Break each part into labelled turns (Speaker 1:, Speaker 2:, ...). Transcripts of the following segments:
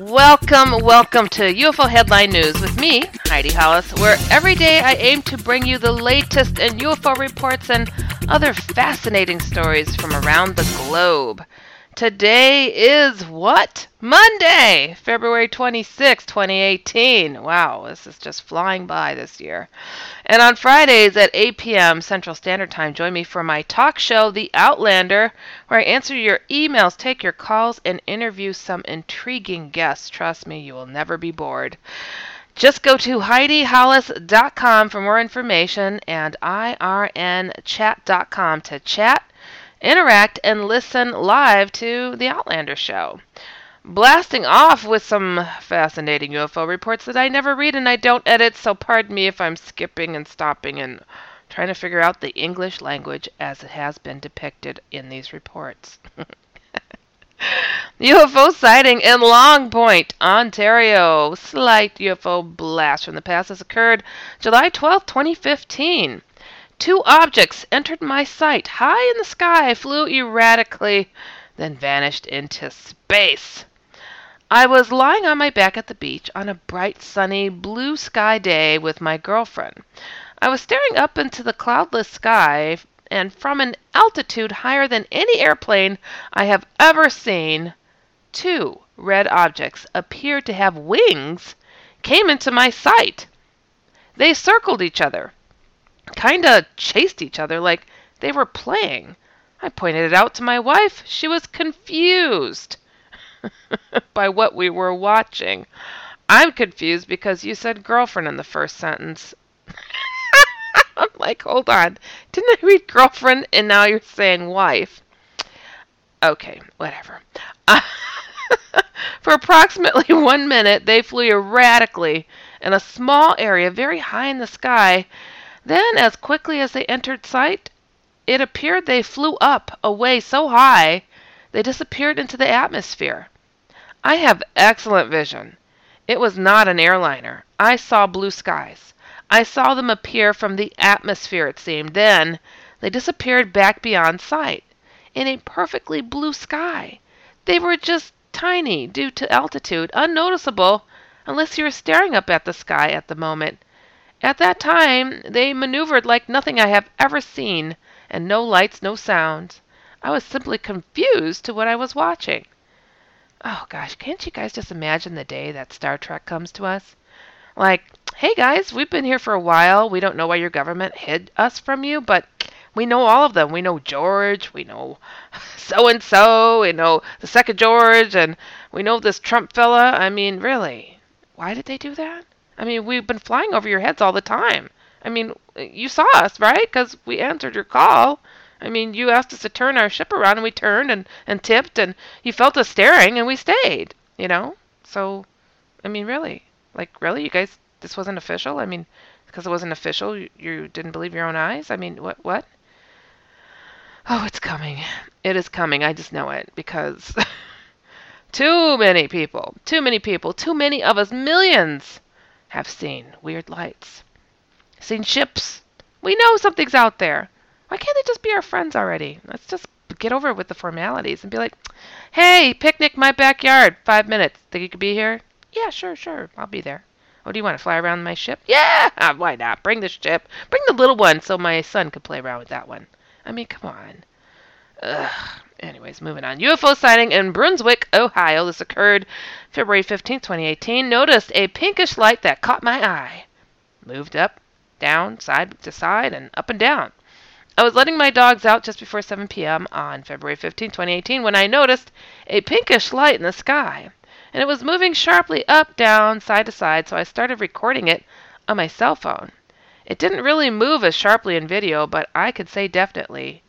Speaker 1: Welcome, welcome to UFO Headline News with me, Heidi Hollis, where every day I aim to bring you the latest in UFO reports and other fascinating stories from around the globe. Today is what? Monday, February 26, 2018. Wow, this is just flying by this year. And on Fridays at 8 p.m. Central Standard Time, join me for my talk show, The Outlander, where I answer your emails, take your calls, and interview some intriguing guests. Trust me, you will never be bored. Just go to HeidiHollis.com for more information and IRNchat.com to chat interact, and listen live to The Outlander Show. Blasting off with some fascinating UFO reports that I never read and I don't edit, so pardon me if I'm skipping and stopping and trying to figure out the English language as it has been depicted in these reports. UFO sighting in Long Point, Ontario. Slight UFO blast from the past has occurred July 12, 2015. Two objects entered my sight high in the sky, flew erratically, then vanished into space. I was lying on my back at the beach on a bright, sunny, blue sky day with my girlfriend. I was staring up into the cloudless sky, and from an altitude higher than any airplane I have ever seen, two red objects appeared to have wings came into my sight. They circled each other, kinda chased each other like they were playing. I pointed it out to my wife. She was confused by what we were watching. I'm confused because you said girlfriend in the first sentence. I'm like, hold on. Didn't I read girlfriend and now you're saying wife? Okay, whatever. for approximately one minute, they flew erratically in a small area very high in the sky then, as quickly as they entered sight, it appeared they flew up, away so high they disappeared into the atmosphere. I have excellent vision. It was not an airliner. I saw blue skies. I saw them appear from the atmosphere, it seemed. Then they disappeared back beyond sight, in a perfectly blue sky. They were just tiny, due to altitude, unnoticeable unless you were staring up at the sky at the moment. At that time they maneuvered like nothing I have ever seen, and no lights, no sounds. I was simply confused to what I was watching. Oh gosh, can't you guys just imagine the day that Star Trek comes to us? Like, hey guys, we've been here for a while. We don't know why your government hid us from you, but we know all of them. We know George, we know so and so, we know the second George, and we know this Trump fella. I mean, really, why did they do that? I mean, we've been flying over your heads all the time. I mean, you saw us, right? Because we answered your call. I mean, you asked us to turn our ship around, and we turned and, and tipped, and you felt us staring, and we stayed, you know? So, I mean, really? Like, really? You guys, this wasn't official? I mean, because it wasn't official, you, you didn't believe your own eyes? I mean, what? What? Oh, it's coming. It is coming. I just know it because too many people, too many people, too many of us, millions have seen weird lights, seen ships. We know something's out there. Why can't they just be our friends already? Let's just get over with the formalities and be like, hey, picnic my backyard, five minutes. Think you could be here? Yeah, sure, sure. I'll be there. Oh, do you want to fly around my ship? Yeah, why not? Bring the ship. Bring the little one so my son could play around with that one. I mean, come on. Ugh. Anyways, moving on. UFO sighting in Brunswick, Ohio. This occurred February 15, 2018. Noticed a pinkish light that caught my eye. Moved up, down, side to side, and up and down. I was letting my dogs out just before 7 p.m. on February 15, 2018, when I noticed a pinkish light in the sky. And it was moving sharply up, down, side to side, so I started recording it on my cell phone. It didn't really move as sharply in video, but I could say definitely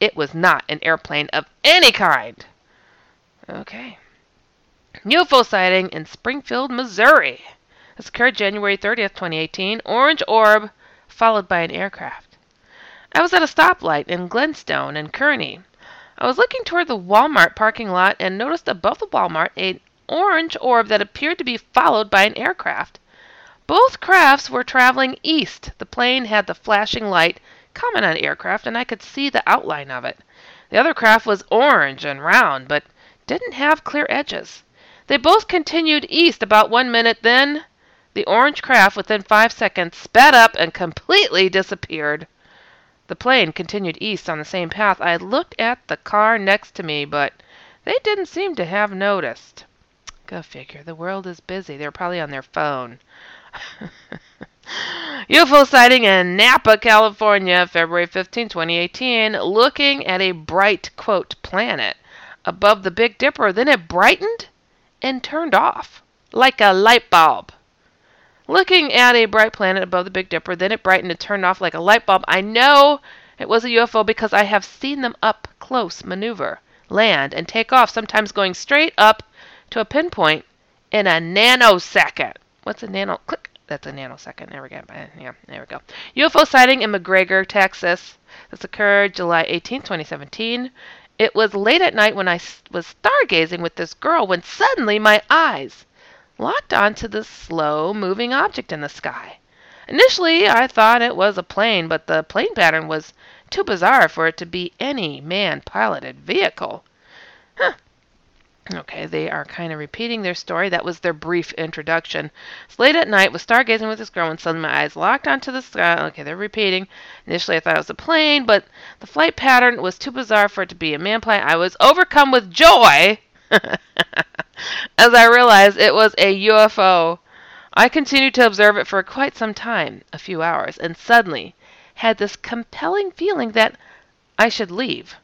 Speaker 1: it was not an airplane of any kind. Okay. UFO sighting in Springfield, Missouri. This occurred January 30th, 2018. Orange orb followed by an aircraft. I was at a stoplight in Glenstone and Kearney. I was looking toward the Walmart parking lot and noticed above the Walmart an orange orb that appeared to be followed by an aircraft. Both crafts were traveling east. The plane had the flashing light common on aircraft, and I could see the outline of it. The other craft was orange and round, but didn't have clear edges. They both continued east about one minute, then the orange craft, within five seconds, sped up and completely disappeared. The plane continued east on the same path. I looked at the car next to me, but they didn't seem to have noticed. Go figure. The world is busy. They're probably on their phone. UFO sighting in Napa, California, February 15, 2018. Looking at a bright, quote, planet above the Big Dipper. Then it brightened and turned off like a light bulb. Looking at a bright planet above the Big Dipper, then it brightened and turned off like a light bulb. I know it was a UFO because I have seen them up close maneuver, land, and take off, sometimes going straight up to a pinpoint in a nanosecond. What's a nano? Click. That's a nanosecond. There we go. Uh, yeah, there we go. UFO sighting in McGregor, Texas. This occurred July 18, 2017. It was late at night when I was stargazing with this girl when suddenly my eyes locked onto this slow moving object in the sky. Initially, I thought it was a plane, but the plane pattern was too bizarre for it to be any man piloted vehicle. Huh. Okay, they are kind of repeating their story. That was their brief introduction. It's late at night, was stargazing with this girl and suddenly my eyes locked onto the sky. Okay, they're repeating. Initially, I thought it was a plane, but the flight pattern was too bizarre for it to be a man plane. I was overcome with joy as I realized it was a UFO. I continued to observe it for quite some time, a few hours, and suddenly had this compelling feeling that I should leave.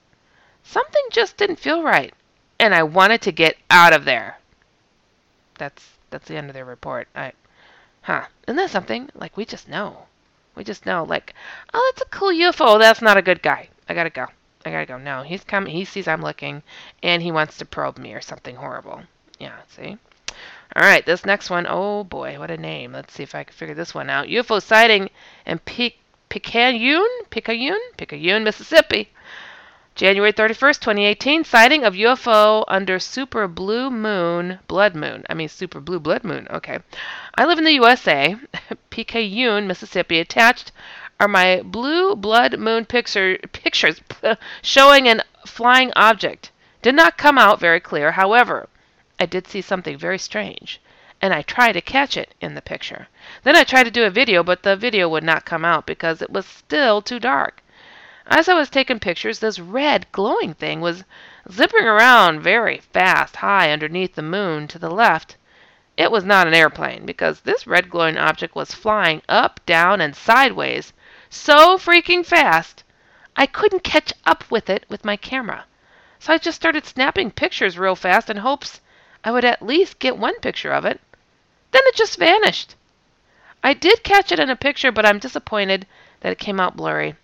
Speaker 1: Something just didn't feel right and I wanted to get out of there. That's that's the end of their report. I, huh? Isn't that something? Like we just know, we just know. Like, oh, that's a cool UFO. That's not a good guy. I gotta go. I gotta go. No, he's coming. He sees I'm looking, and he wants to probe me or something horrible. Yeah. See. All right, this next one. Oh boy, what a name. Let's see if I can figure this one out. UFO sighting in Picayune, Picayune, Picayune, Mississippi. January 31st, 2018, sighting of UFO under super blue moon, blood moon. I mean, super blue blood moon. Okay. I live in the USA, Picayune, Mississippi. Attached are my blue blood moon picture, pictures showing an flying object. Did not come out very clear, however. I did see something very strange, and I tried to catch it in the picture. Then I tried to do a video, but the video would not come out because it was still too dark. As I was taking pictures, this red glowing thing was zipping around very fast high underneath the moon to the left. It was not an airplane, because this red glowing object was flying up, down, and sideways so freaking fast I couldn't catch up with it with my camera. So I just started snapping pictures real fast in hopes I would at least get one picture of it. Then it just vanished. I did catch it in a picture, but I'm disappointed that it came out blurry.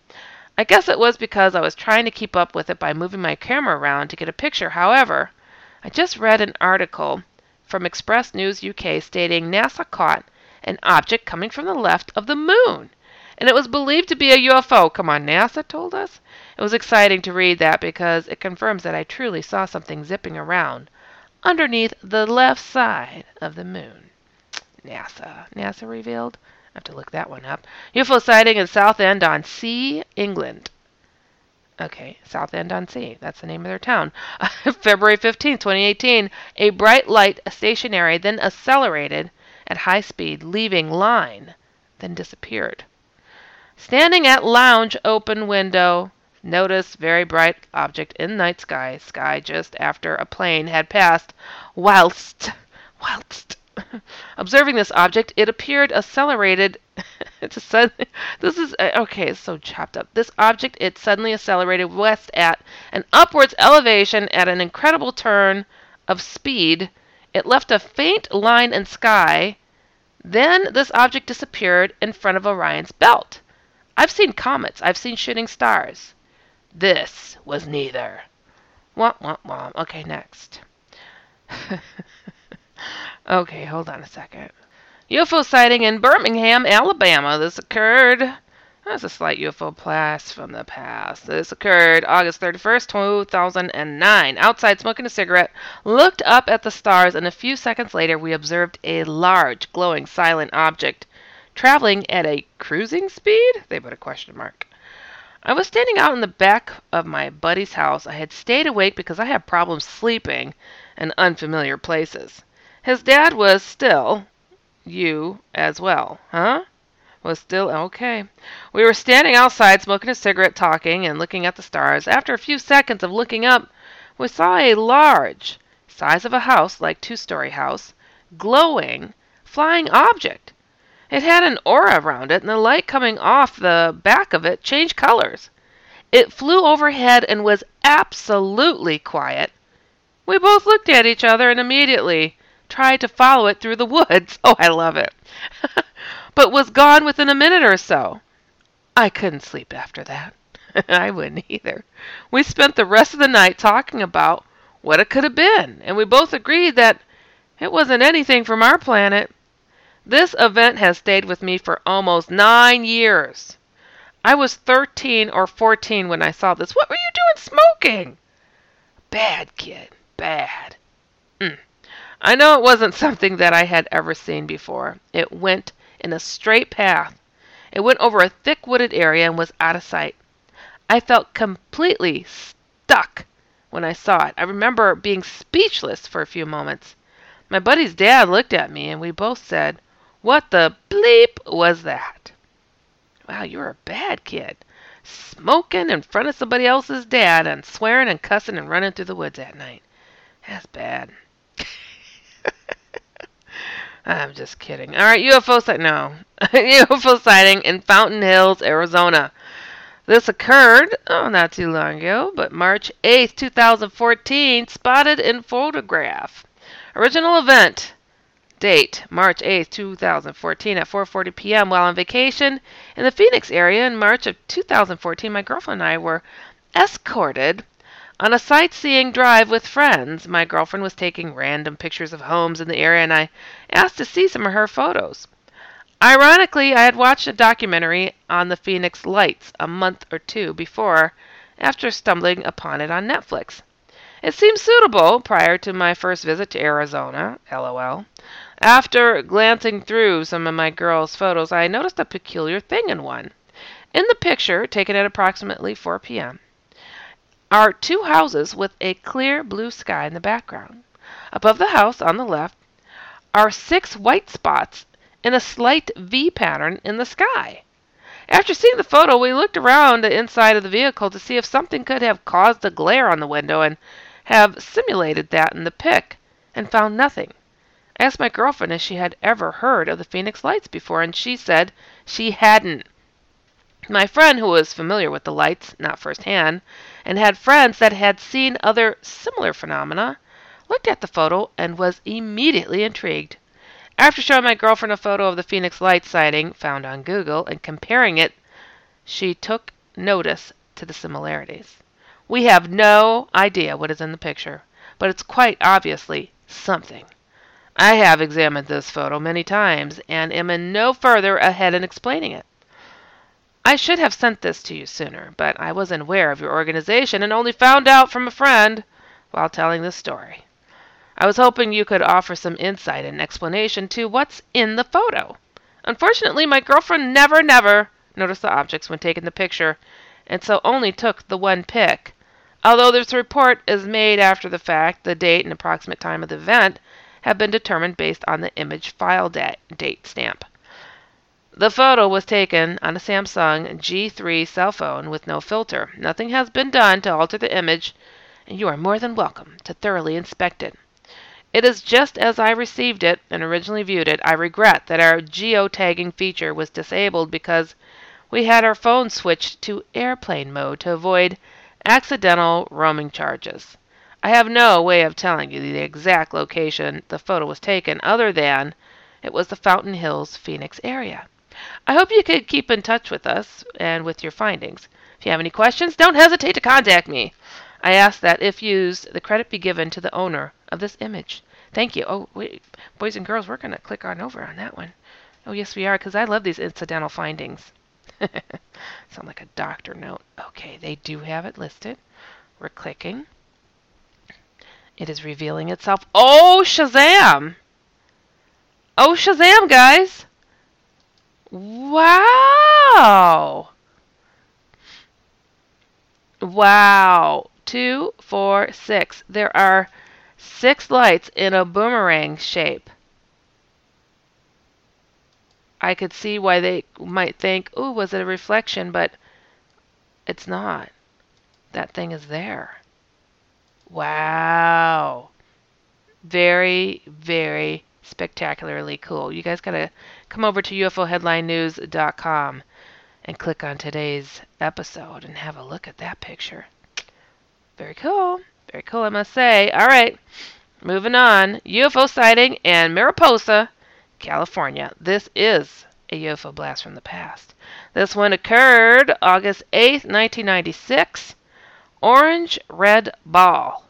Speaker 1: I guess it was because I was trying to keep up with it by moving my camera around to get a picture. However, I just read an article from Express News UK stating NASA caught an object coming from the left of the moon. And it was believed to be a UFO. Come on, NASA told us. It was exciting to read that because it confirms that I truly saw something zipping around underneath the left side of the moon. NASA. NASA revealed. I have to look that one up. UFO sighting in Southend on Sea, England. Okay, Southend on Sea. That's the name of their town. February 15, 2018. A bright light stationary, then accelerated at high speed, leaving line, then disappeared. Standing at lounge open window. Notice very bright object in night sky. Sky just after a plane had passed. Whilst, whilst Observing this object, it appeared accelerated. suddenly, this is uh, okay. It's so chopped up. This object it suddenly accelerated west at an upwards elevation at an incredible turn of speed. It left a faint line in sky. Then this object disappeared in front of Orion's belt. I've seen comets. I've seen shooting stars. This was neither. Womp womp womp. Okay, next. Okay, hold on a second. UFO sighting in Birmingham, Alabama. This occurred. That's a slight UFO blast from the past. This occurred August 31st, 2009. Outside smoking a cigarette, looked up at the stars, and a few seconds later we observed a large, glowing, silent object traveling at a cruising speed? They put a question mark. I was standing out in the back of my buddy's house. I had stayed awake because I have problems sleeping in unfamiliar places. His dad was still you as well, huh? Was still okay. We were standing outside smoking a cigarette, talking, and looking at the stars. After a few seconds of looking up, we saw a large, size of a house, like two story house, glowing, flying object. It had an aura around it, and the light coming off the back of it changed colors. It flew overhead and was absolutely quiet. We both looked at each other and immediately tried to follow it through the woods. Oh, I love it. but was gone within a minute or so. I couldn't sleep after that. I wouldn't either. We spent the rest of the night talking about what it could have been, and we both agreed that it wasn't anything from our planet. This event has stayed with me for almost nine years. I was 13 or 14 when I saw this. What were you doing smoking? Bad kid. Bad. Mm. I know it wasn't something that I had ever seen before. It went in a straight path. It went over a thick wooded area and was out of sight. I felt completely stuck when I saw it. I remember being speechless for a few moments. My buddy's dad looked at me and we both said, What the bleep was that? Wow, you're a bad kid. Smoking in front of somebody else's dad and swearing and cussing and running through the woods at night. That's bad. I'm just kidding. All right, UFO sighting. No, UFO sighting in Fountain Hills, Arizona. This occurred, oh, not too long ago, but March 8th, 2014, spotted in photograph. Original event. Date, March 8th, 2014 at 4:40 p.m. while on vacation in the Phoenix area in March of 2014, my girlfriend and I were escorted on a sightseeing drive with friends, my girlfriend was taking random pictures of homes in the area, and I asked to see some of her photos. Ironically, I had watched a documentary on the Phoenix Lights a month or two before, after stumbling upon it on Netflix. It seemed suitable prior to my first visit to Arizona, lol. After glancing through some of my girls' photos, I noticed a peculiar thing in one. In the picture, taken at approximately 4 p.m., are two houses with a clear blue sky in the background. Above the house, on the left, are six white spots in a slight V pattern in the sky. After seeing the photo, we looked around the inside of the vehicle to see if something could have caused the glare on the window and have simulated that in the pic, and found nothing. I asked my girlfriend if she had ever heard of the Phoenix Lights before, and she said she hadn't. My friend, who was familiar with the lights, not firsthand, and had friends that had seen other similar phenomena, looked at the photo and was immediately intrigued. After showing my girlfriend a photo of the Phoenix Lights sighting found on Google and comparing it, she took notice to the similarities. We have no idea what is in the picture, but it's quite obviously something. I have examined this photo many times and am in no further ahead in explaining it. I should have sent this to you sooner, but I wasn't aware of your organization and only found out from a friend while telling this story. I was hoping you could offer some insight and explanation to what's in the photo. Unfortunately, my girlfriend never, never noticed the objects when taking the picture, and so only took the one pic. Although this report is made after the fact, the date and approximate time of the event have been determined based on the image file date stamp. The photo was taken on a Samsung G3 cell phone with no filter. Nothing has been done to alter the image, and you are more than welcome to thoroughly inspect it. It is just as I received it and originally viewed it. I regret that our geotagging feature was disabled because we had our phone switched to airplane mode to avoid accidental roaming charges. I have no way of telling you the exact location the photo was taken other than it was the Fountain Hills, Phoenix area. I hope you could keep in touch with us and with your findings. If you have any questions, don't hesitate to contact me. I ask that, if used, the credit be given to the owner of this image. Thank you. Oh, wait, boys and girls, we're going to click on over on that one. Oh, yes, we are, because I love these incidental findings. Sound like a doctor note. Okay, they do have it listed. We're clicking. It is revealing itself. Oh, Shazam! Oh, Shazam, guys! Wow! Wow. Two, four, six. There are six lights in a boomerang shape. I could see why they might think, "Ooh, was it a reflection?" But it's not. That thing is there. Wow. Very, very spectacularly cool. You guys got to come over to UFOheadlinenews.com and click on today's episode and have a look at that picture. Very cool. Very cool, I must say. All right. Moving on. UFO sighting in Mariposa, California. This is a UFO blast from the past. This one occurred August 8th, 1996. Orange red ball.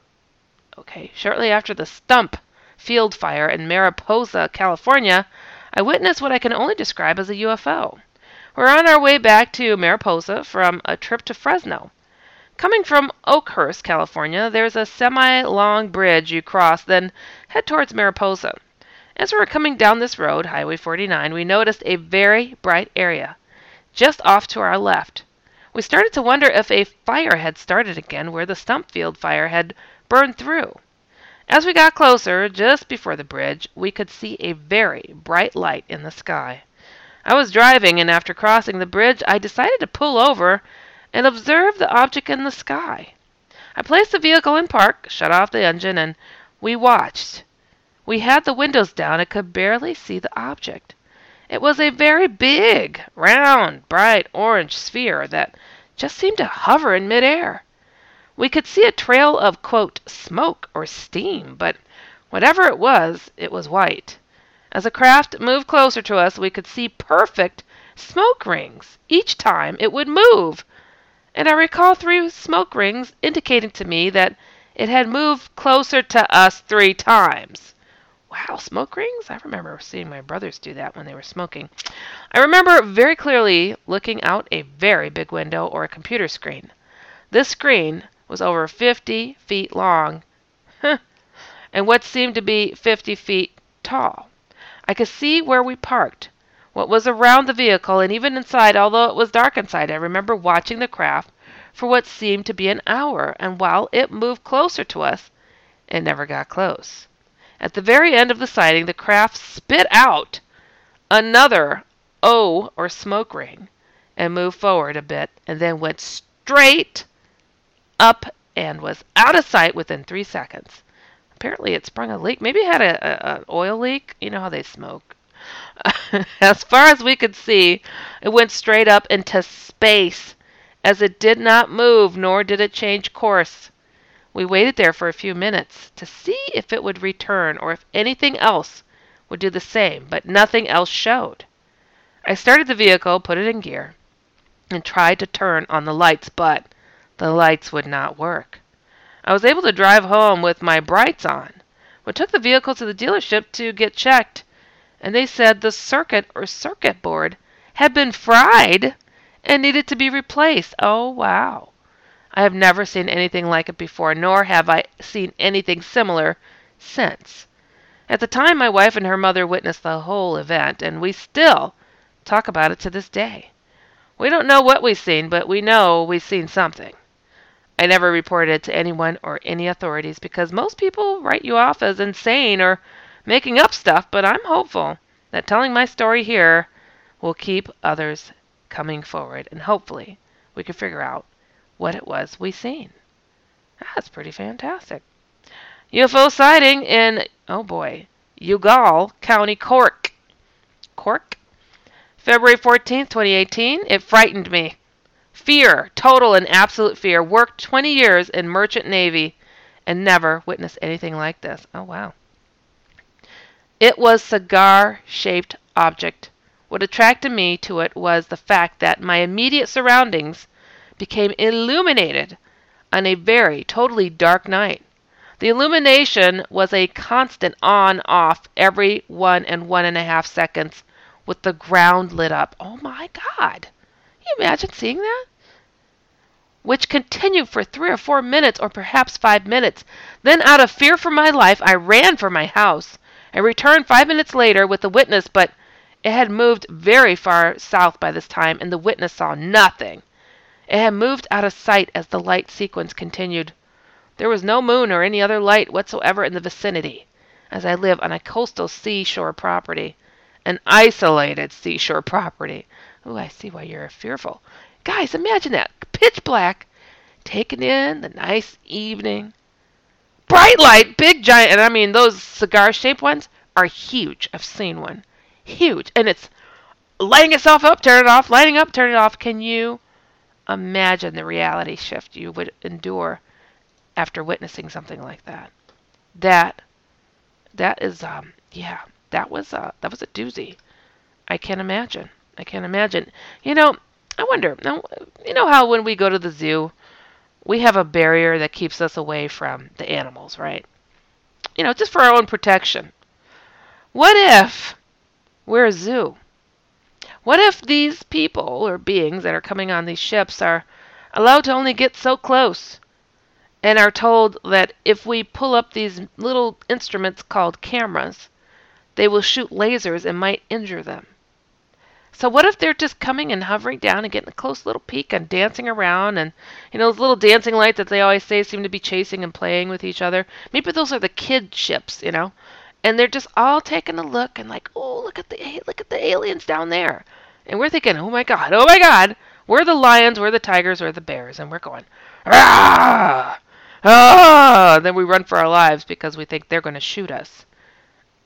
Speaker 1: Okay, shortly after the Stump field fire in Mariposa, California, I witnessed what I can only describe as a UFO. We're on our way back to Mariposa from a trip to Fresno. Coming from Oakhurst, California, there's a semi long bridge you cross, then head towards Mariposa. As we were coming down this road, Highway 49, we noticed a very bright area just off to our left. We started to wonder if a fire had started again where the stump field fire had burned through. As we got closer, just before the bridge, we could see a very bright light in the sky. I was driving, and after crossing the bridge, I decided to pull over and observe the object in the sky. I placed the vehicle in park, shut off the engine, and we watched. We had the windows down and could barely see the object. It was a very big, round, bright orange sphere that just seemed to hover in midair. We could see a trail of, quote, smoke or steam, but whatever it was, it was white. As the craft moved closer to us, we could see perfect smoke rings each time it would move, and I recall three smoke rings indicating to me that it had moved closer to us three times. Wow, smoke rings? I remember seeing my brothers do that when they were smoking. I remember very clearly looking out a very big window or a computer screen. This screen was over 50 feet long and what seemed to be 50 feet tall. I could see where we parked, what was around the vehicle, and even inside, although it was dark inside. I remember watching the craft for what seemed to be an hour, and while it moved closer to us, it never got close. At the very end of the sighting, the craft spit out another O or smoke ring and moved forward a bit and then went straight up and was out of sight within three seconds. Apparently, it sprung a leak. Maybe it had an oil leak. You know how they smoke. as far as we could see, it went straight up into space, as it did not move, nor did it change course. We waited there for a few minutes to see if it would return or if anything else would do the same, but nothing else showed. I started the vehicle, put it in gear, and tried to turn on the lights, but the lights would not work. I was able to drive home with my brights on, but took the vehicle to the dealership to get checked, and they said the circuit or circuit board had been fried and needed to be replaced. Oh, wow. I have never seen anything like it before, nor have I seen anything similar since. At the time, my wife and her mother witnessed the whole event, and we still talk about it to this day. We don't know what we've seen, but we know we've seen something. I never reported it to anyone or any authorities because most people write you off as insane or making up stuff, but I'm hopeful that telling my story here will keep others coming forward, and hopefully we can figure out what it was we seen. That's pretty fantastic. UFO sighting in, oh boy, Youghal County, Cork. Cork? February 14th, 2018. It frightened me. Fear, total and absolute fear. Worked 20 years in merchant navy and never witnessed anything like this. Oh, wow. It was cigar-shaped object. What attracted me to it was the fact that my immediate surroundings became illuminated on a very totally dark night. The illumination was a constant on off every one and one and a half seconds with the ground lit up. Oh my God! Can you imagine seeing that? Which continued for three or four minutes, or perhaps five minutes. Then, out of fear for my life, I ran for my house. I returned five minutes later with the witness, but it had moved very far south by this time, and the witness saw nothing. It had moved out of sight as the light sequence continued. There was no moon or any other light whatsoever in the vicinity, as I live on a coastal seashore property. An isolated seashore property. Oh, I see why you're fearful. Guys, imagine that. Pitch black. Taking in the nice evening. Bright light, big giant, and I mean those cigar shaped ones are huge. I've seen one. Huge. And it's lighting itself up, turn it off, lighting up, turn it off. Can you imagine the reality shift you would endure after witnessing something like that? That that is um yeah, that was uh that was a doozy. I can't imagine. I can't imagine. You know, I wonder. Now, you know how when we go to the zoo, we have a barrier that keeps us away from the animals, right? You know, just for our own protection. What if we're a zoo? What if these people or beings that are coming on these ships are allowed to only get so close and are told that if we pull up these little instruments called cameras, they will shoot lasers and might injure them? So what if they're just coming and hovering down and getting a close little peek and dancing around and you know those little dancing lights that they always say seem to be chasing and playing with each other? Maybe those are the kid ships, you know, and they're just all taking a look and like, oh look at the look at the aliens down there, and we're thinking, oh my god, oh my god, we're the lions, we're the tigers, we're the bears, and we're going, ah, ah, then we run for our lives because we think they're going to shoot us.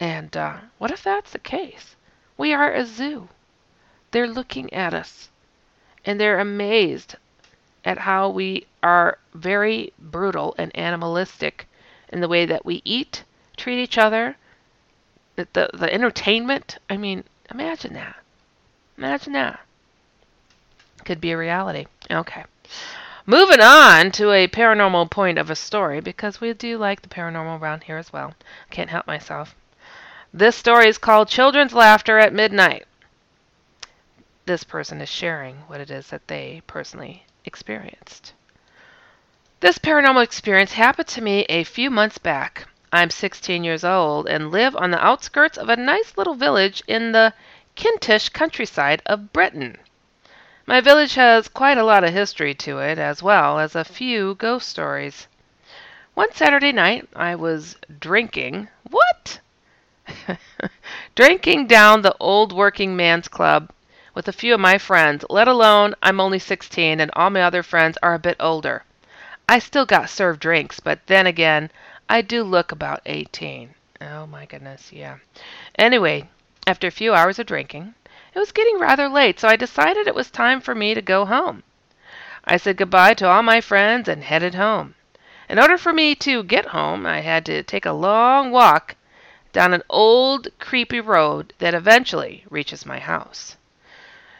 Speaker 1: And uh, what if that's the case? We are a zoo. They're looking at us and they're amazed at how we are very brutal and animalistic in the way that we eat, treat each other, the, the, entertainment. I mean, imagine that. Imagine that. Could be a reality. Okay. Moving on to a paranormal point of a story, because we do like the paranormal around here as well. Can't help myself. This story is called Children's Laughter at Midnight this person is sharing what it is that they personally experienced. This paranormal experience happened to me a few months back. I'm 16 years old and live on the outskirts of a nice little village in the Kentish countryside of Britain. My village has quite a lot of history to it, as well as a few ghost stories. One Saturday night, I was drinking. What? drinking down the old working man's club with a few of my friends, let alone I'm only 16 and all my other friends are a bit older. I still got served drinks, but then again, I do look about 18. Oh my goodness, yeah. Anyway, after a few hours of drinking, it was getting rather late, so I decided it was time for me to go home. I said goodbye to all my friends and headed home. In order for me to get home, I had to take a long walk down an old, creepy road that eventually reaches my house.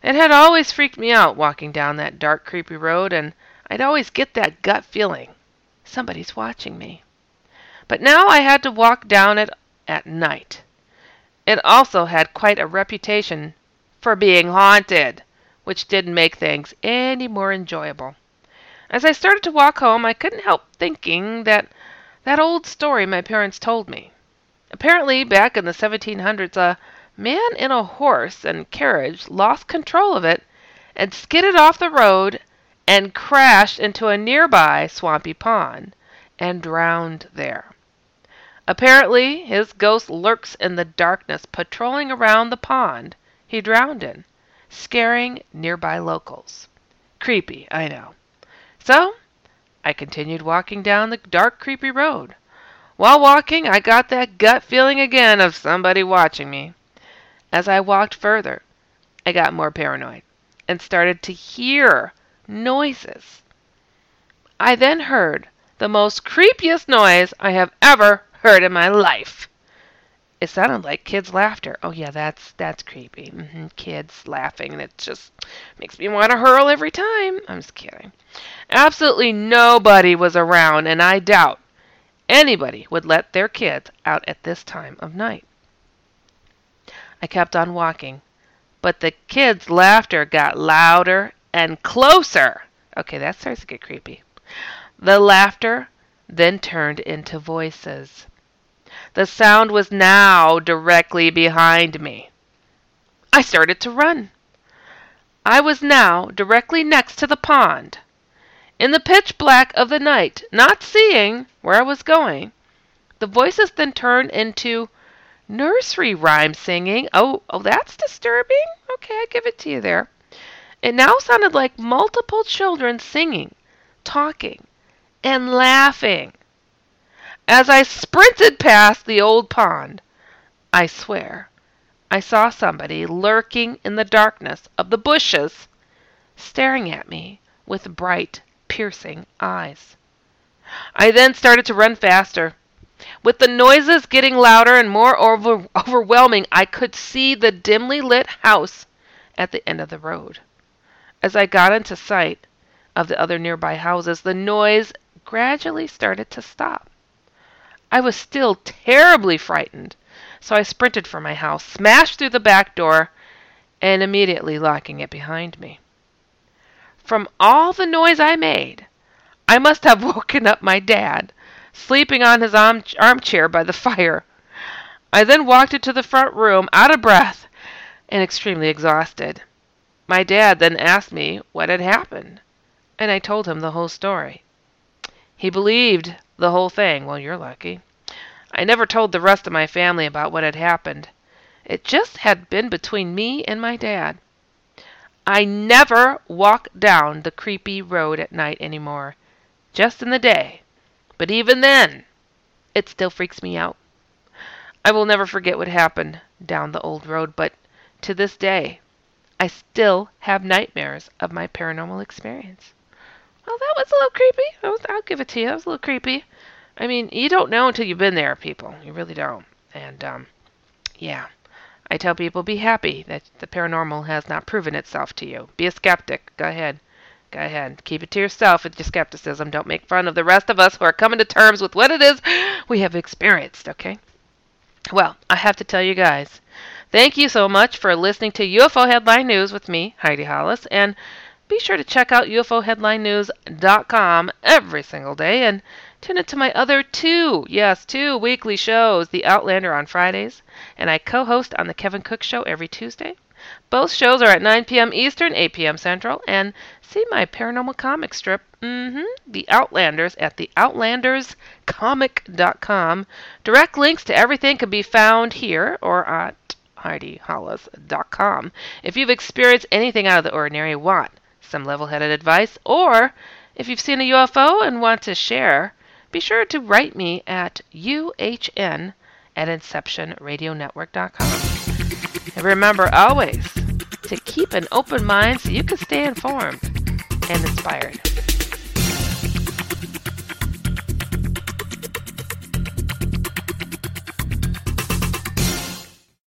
Speaker 1: It had always freaked me out walking down that dark, creepy road, and I'd always get that gut feeling somebody's watching me. But now I had to walk down it at night. It also had quite a reputation for being haunted, which didn't make things any more enjoyable. As I started to walk home, I couldn't help thinking that that old story my parents told me. Apparently, back in the 1700s, a uh, man in a horse and carriage lost control of it and skidded off the road and crashed into a nearby swampy pond and drowned there. Apparently, his ghost lurks in the darkness, patrolling around the pond he drowned in, scaring nearby locals. Creepy, I know. So, I continued walking down the dark, creepy road. While walking, I got that gut feeling again of somebody watching me. As I walked further, I got more paranoid and started to hear noises. I then heard the most creepiest noise I have ever heard in my life. It sounded like kids' laughter. Oh yeah, that's that's creepy. Mm-hmm. Kids laughing, and it just makes me want to hurl every time. I'm just kidding. Absolutely nobody was around, and I doubt anybody would let their kids out at this time of night. I kept on walking, but the kids' laughter got louder and closer. Okay, that starts to get creepy. The laughter then turned into voices. The sound was now directly behind me. I started to run. I was now directly next to the pond. In the pitch black of the night, not seeing where I was going, the voices then turned into nursery rhyme singing. Oh, oh, that's disturbing. Okay, I give it to you there. It now sounded like multiple children singing, talking, and laughing. As I sprinted past the old pond, I swear I saw somebody lurking in the darkness of the bushes, staring at me with bright, piercing eyes. I then started to run faster. With the noises getting louder and more over- overwhelming, I could see the dimly lit house at the end of the road. As I got into sight of the other nearby houses, the noise gradually started to stop. I was still terribly frightened, so I sprinted for my house, smashed through the back door, and immediately locking it behind me. From all the noise I made, I must have woken up my dad, sleeping on his arm- armchair by the fire. I then walked into the front room, out of breath and extremely exhausted. My dad then asked me what had happened, and I told him the whole story. He believed the whole thing. Well, you're lucky. I never told the rest of my family about what had happened. It just had been between me and my dad. I never walk down the creepy road at night any more. Just in the day. But even then, it still freaks me out. I will never forget what happened down the old road, but to this day, I still have nightmares of my paranormal experience. Well, that was a little creepy. Was, I'll give it to you. That was a little creepy. I mean, you don't know until you've been there, people. You really don't. And, um, yeah. I tell people be happy that the paranormal has not proven itself to you. Be a skeptic. Go ahead. Go ahead. Keep it to yourself with your skepticism. Don't make fun of the rest of us who are coming to terms with what it is we have experienced, okay? Well, I have to tell you guys, thank you so much for listening to UFO Headline News with me, Heidi Hollis, and be sure to check out UFOHeadlineNews.com every single day and tune into my other two, yes, two weekly shows, The Outlander on Fridays, and I co-host on The Kevin Cook Show every Tuesday. Both shows are at 9 p.m. Eastern, 8 p.m. Central, and see my paranormal comic strip, mm-hmm, The Outlanders, at theoutlanderscomic.com. Direct links to everything can be found here or at HeidiHollis.com. If you've experienced anything out of the ordinary, want some level-headed advice, or if you've seen a UFO and want to share, be sure to write me at uhn at inceptionradionetwork.com. And remember always to keep an open mind so you can stay informed and inspired.